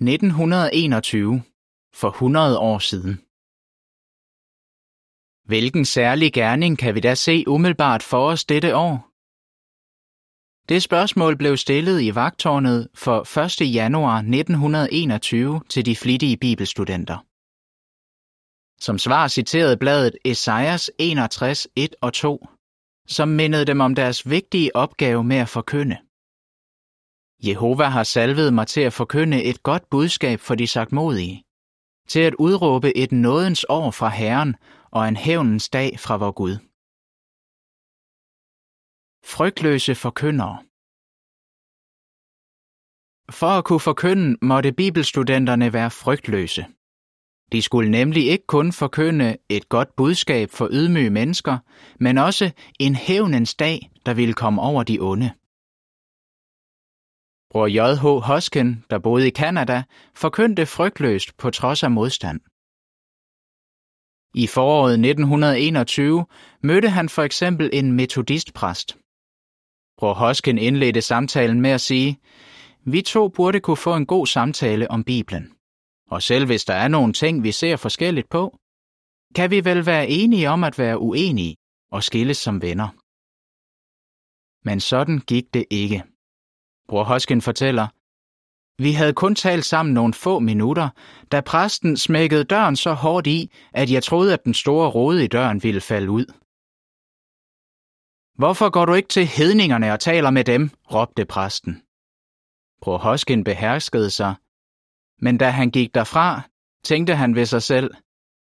1921. For 100 år siden. Hvilken særlig gerning kan vi da se umiddelbart for os dette år? Det spørgsmål blev stillet i vagtårnet for 1. januar 1921 til de flittige bibelstudenter. Som svar citerede bladet Esajas 61, 1 og 2, som mindede dem om deres vigtige opgave med at forkynde. Jehova har salvet mig til at forkynde et godt budskab for de sagtmodige, til at udråbe et nådens år fra Herren og en hævnens dag fra vor Gud. Frygtløse forkyndere For at kunne forkynde måtte bibelstudenterne være frygtløse. De skulle nemlig ikke kun forkynde et godt budskab for ydmyge mennesker, men også en hævnens dag, der ville komme over de onde. Bror J.H. Hosken, der boede i Kanada, forkyndte frygtløst på trods af modstand. I foråret 1921 mødte han for eksempel en metodistpræst. Bror Hosken indledte samtalen med at sige, vi to burde kunne få en god samtale om Bibelen. Og selv hvis der er nogle ting, vi ser forskelligt på, kan vi vel være enige om at være uenige og skilles som venner. Men sådan gik det ikke. Bror Hoskin fortæller, vi havde kun talt sammen nogle få minutter, da præsten smækkede døren så hårdt i, at jeg troede, at den store rode i døren ville falde ud. Hvorfor går du ikke til hedningerne og taler med dem? råbte præsten. Bror Hoskin beherskede sig, men da han gik derfra, tænkte han ved sig selv,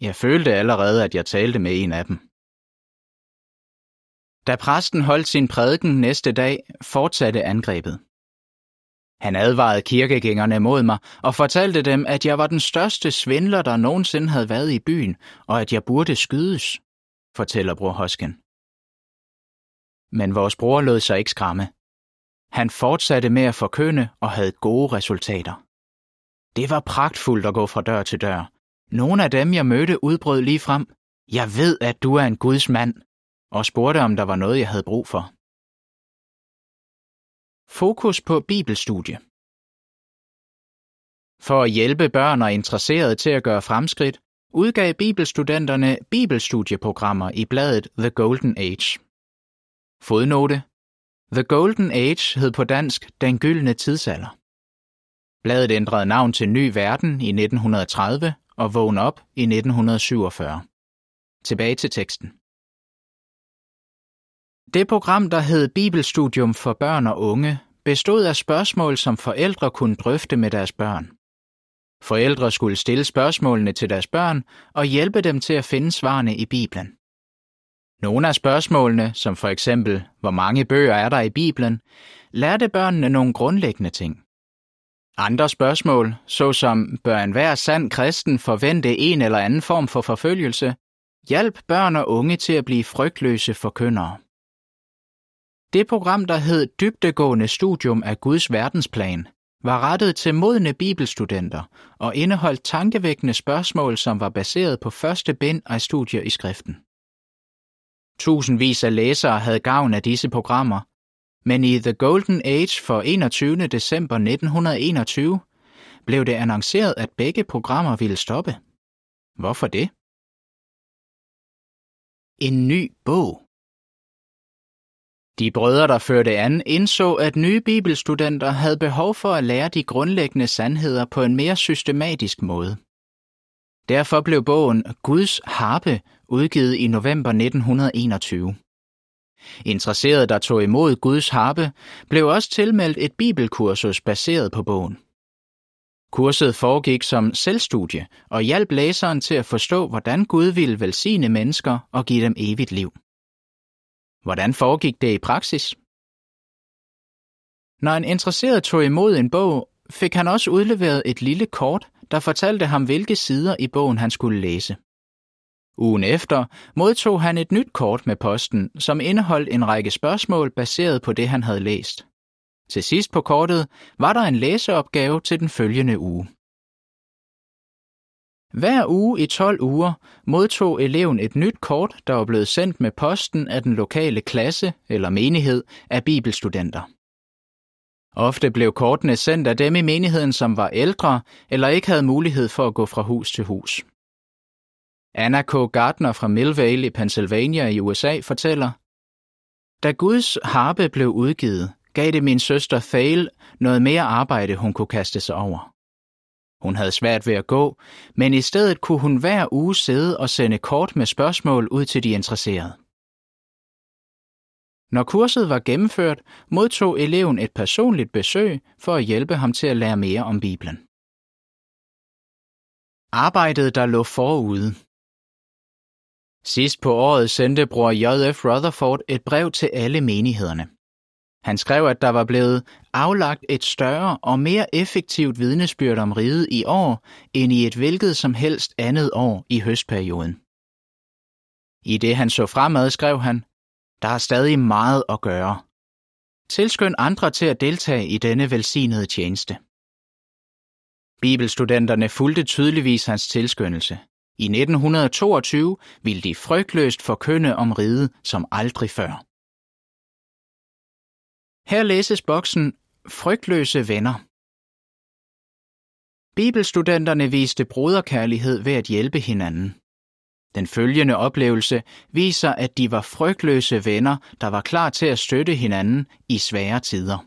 jeg følte allerede, at jeg talte med en af dem. Da præsten holdt sin prædiken næste dag, fortsatte angrebet. Han advarede kirkegængerne mod mig og fortalte dem, at jeg var den største svindler, der nogensinde havde været i byen, og at jeg burde skydes, fortæller bror Hosken. Men vores bror lod sig ikke skræmme. Han fortsatte med at forkynde og havde gode resultater. Det var pragtfuldt at gå fra dør til dør. Nogle af dem, jeg mødte, udbrød lige frem. Jeg ved, at du er en Guds mand, og spurgte, om der var noget, jeg havde brug for. Fokus på bibelstudie. For at hjælpe børn og interesserede til at gøre fremskridt, udgav bibelstudenterne bibelstudieprogrammer i bladet The Golden Age. Fodnote. The Golden Age hed på dansk Den Gyldne Tidsalder. Bladet ændrede navn til Ny Verden i 1930 og Vågn op i 1947. Tilbage til teksten. Det program, der hed Bibelstudium for børn og unge, bestod af spørgsmål, som forældre kunne drøfte med deres børn. Forældre skulle stille spørgsmålene til deres børn og hjælpe dem til at finde svarene i Bibelen. Nogle af spørgsmålene, som for eksempel, hvor mange bøger er der i Bibelen, lærte børnene nogle grundlæggende ting. Andre spørgsmål, såsom bør enhver sand kristen forvente en eller anden form for forfølgelse, hjalp børn og unge til at blive frygtløse forkyndere. Det program, der hed Dybdegående Studium af Guds Verdensplan, var rettet til modne bibelstudenter og indeholdt tankevækkende spørgsmål, som var baseret på første bind af studier i skriften. Tusindvis af læsere havde gavn af disse programmer, men i The Golden Age for 21. december 1921 blev det annonceret, at begge programmer ville stoppe. Hvorfor det? En ny bog. De brødre, der førte an, indså, at nye bibelstudenter havde behov for at lære de grundlæggende sandheder på en mere systematisk måde. Derfor blev bogen Guds harpe udgivet i november 1921. Interesserede, der tog imod Guds harpe, blev også tilmeldt et bibelkursus baseret på bogen. Kurset foregik som selvstudie og hjalp læseren til at forstå, hvordan Gud ville velsigne mennesker og give dem evigt liv. Hvordan foregik det i praksis? Når en interesseret tog imod en bog, fik han også udleveret et lille kort, der fortalte ham, hvilke sider i bogen han skulle læse. Ugen efter modtog han et nyt kort med posten, som indeholdt en række spørgsmål baseret på det, han havde læst. Til sidst på kortet var der en læseopgave til den følgende uge. Hver uge i 12 uger modtog eleven et nyt kort, der var blevet sendt med posten af den lokale klasse eller menighed af bibelstudenter. Ofte blev kortene sendt af dem i menigheden, som var ældre eller ikke havde mulighed for at gå fra hus til hus. Anna K. Gardner fra Millvale i Pennsylvania i USA fortæller, Da Guds harpe blev udgivet, gav det min søster Thale noget mere arbejde, hun kunne kaste sig over. Hun havde svært ved at gå, men i stedet kunne hun hver uge sidde og sende kort med spørgsmål ud til de interesserede. Når kurset var gennemført, modtog eleven et personligt besøg for at hjælpe ham til at lære mere om Bibelen. Arbejdet, der lå forude. Sidst på året sendte bror J.F. Rutherford et brev til alle menighederne. Han skrev, at der var blevet aflagt et større og mere effektivt vidnesbyrd om riget i år, end i et hvilket som helst andet år i høstperioden. I det han så fremad, skrev han, der er stadig meget at gøre. Tilskynd andre til at deltage i denne velsignede tjeneste. Bibelstudenterne fulgte tydeligvis hans tilskyndelse. I 1922 ville de frygtløst forkynde om riget som aldrig før. Her læses boksen Frygtløse venner. Bibelstudenterne viste broderkærlighed ved at hjælpe hinanden. Den følgende oplevelse viser, at de var frygtløse venner, der var klar til at støtte hinanden i svære tider.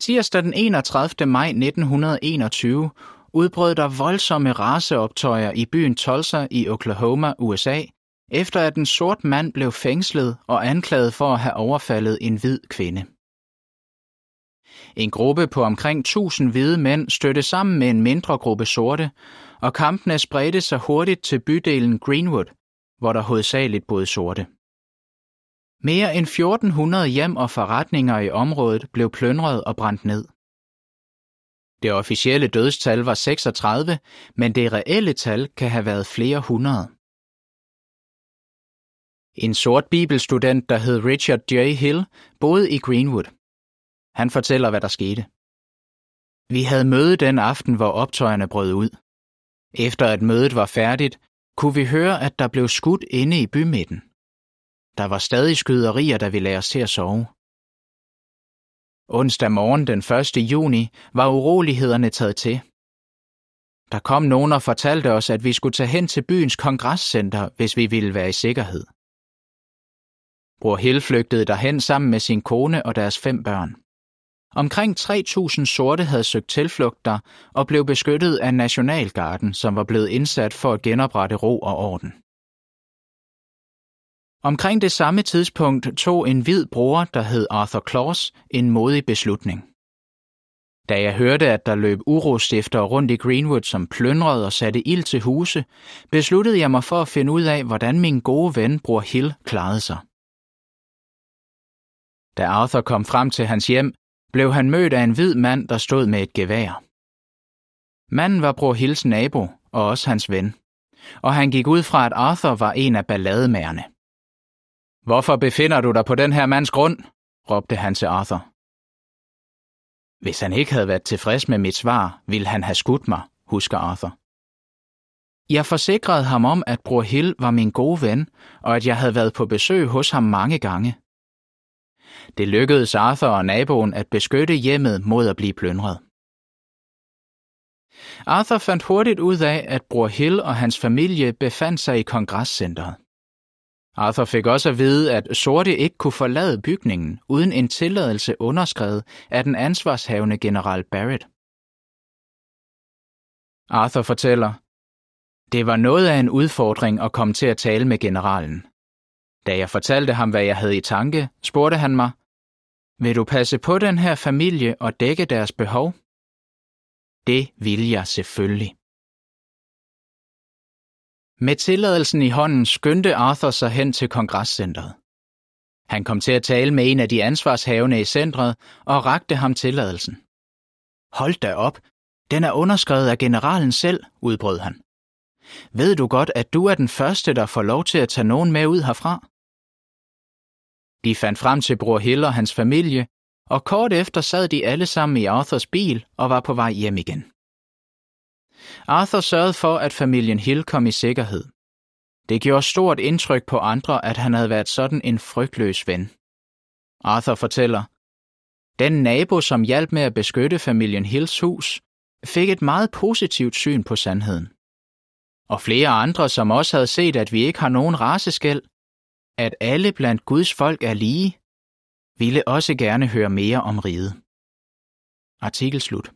Tirsdag den 31. maj 1921 udbrød der voldsomme raceoptøjer i byen Tulsa i Oklahoma, USA, efter at en sort mand blev fængslet og anklaget for at have overfaldet en hvid kvinde. En gruppe på omkring 1000 hvide mænd stødte sammen med en mindre gruppe sorte, og kampene spredte sig hurtigt til bydelen Greenwood, hvor der hovedsageligt boede sorte. Mere end 1400 hjem og forretninger i området blev plyndret og brændt ned. Det officielle dødstal var 36, men det reelle tal kan have været flere hundrede. En sort bibelstudent, der hed Richard J. Hill, boede i Greenwood. Han fortæller, hvad der skete. Vi havde møde den aften, hvor optøjerne brød ud. Efter at mødet var færdigt, kunne vi høre, at der blev skudt inde i bymidten. Der var stadig skyderier, da vi lagde os til at sove. Onsdag morgen den 1. juni var urolighederne taget til. Der kom nogen og fortalte os, at vi skulle tage hen til byens kongresscenter, hvis vi ville være i sikkerhed. Bror Hill flygtede derhen sammen med sin kone og deres fem børn. Omkring 3.000 sorte havde søgt tilflugt der og blev beskyttet af Nationalgarden, som var blevet indsat for at genoprette ro og orden. Omkring det samme tidspunkt tog en hvid bror, der hed Arthur Claus, en modig beslutning. Da jeg hørte, at der løb urostifter rundt i Greenwood, som plyndrede og satte ild til huse, besluttede jeg mig for at finde ud af, hvordan min gode ven, bror Hill, klarede sig. Da Arthur kom frem til hans hjem, blev han mødt af en hvid mand, der stod med et gevær. Manden var bror Hills nabo og også hans ven, og han gik ud fra, at Arthur var en af ballademærerne. Hvorfor befinder du dig på den her mands grund? råbte han til Arthur. Hvis han ikke havde været tilfreds med mit svar, ville han have skudt mig, husker Arthur. Jeg forsikrede ham om, at bror Hill var min gode ven, og at jeg havde været på besøg hos ham mange gange. Det lykkedes Arthur og naboen at beskytte hjemmet mod at blive plyndret. Arthur fandt hurtigt ud af, at bror Hill og hans familie befandt sig i kongresscenteret. Arthur fik også at vide, at sorte ikke kunne forlade bygningen uden en tilladelse underskrevet af den ansvarshavende general Barrett. Arthur fortæller, det var noget af en udfordring at komme til at tale med generalen. Da jeg fortalte ham, hvad jeg havde i tanke, spurgte han mig, vil du passe på den her familie og dække deres behov? Det vil jeg selvfølgelig. Med tilladelsen i hånden skyndte Arthur sig hen til kongresscentret. Han kom til at tale med en af de ansvarshavende i centret og rakte ham tilladelsen. Hold da op, den er underskrevet af generalen selv, udbrød han. Ved du godt, at du er den første, der får lov til at tage nogen med ud herfra? De fandt frem til bror Hill og hans familie, og kort efter sad de alle sammen i Arthurs bil og var på vej hjem igen. Arthur sørgede for, at familien Hill kom i sikkerhed. Det gjorde stort indtryk på andre, at han havde været sådan en frygtløs ven. Arthur fortæller, Den nabo, som hjalp med at beskytte familien Hills hus, fik et meget positivt syn på sandheden. Og flere andre, som også havde set, at vi ikke har nogen raceskæld, at alle blandt Guds folk er lige, ville også gerne høre mere om riget. Artikel slut.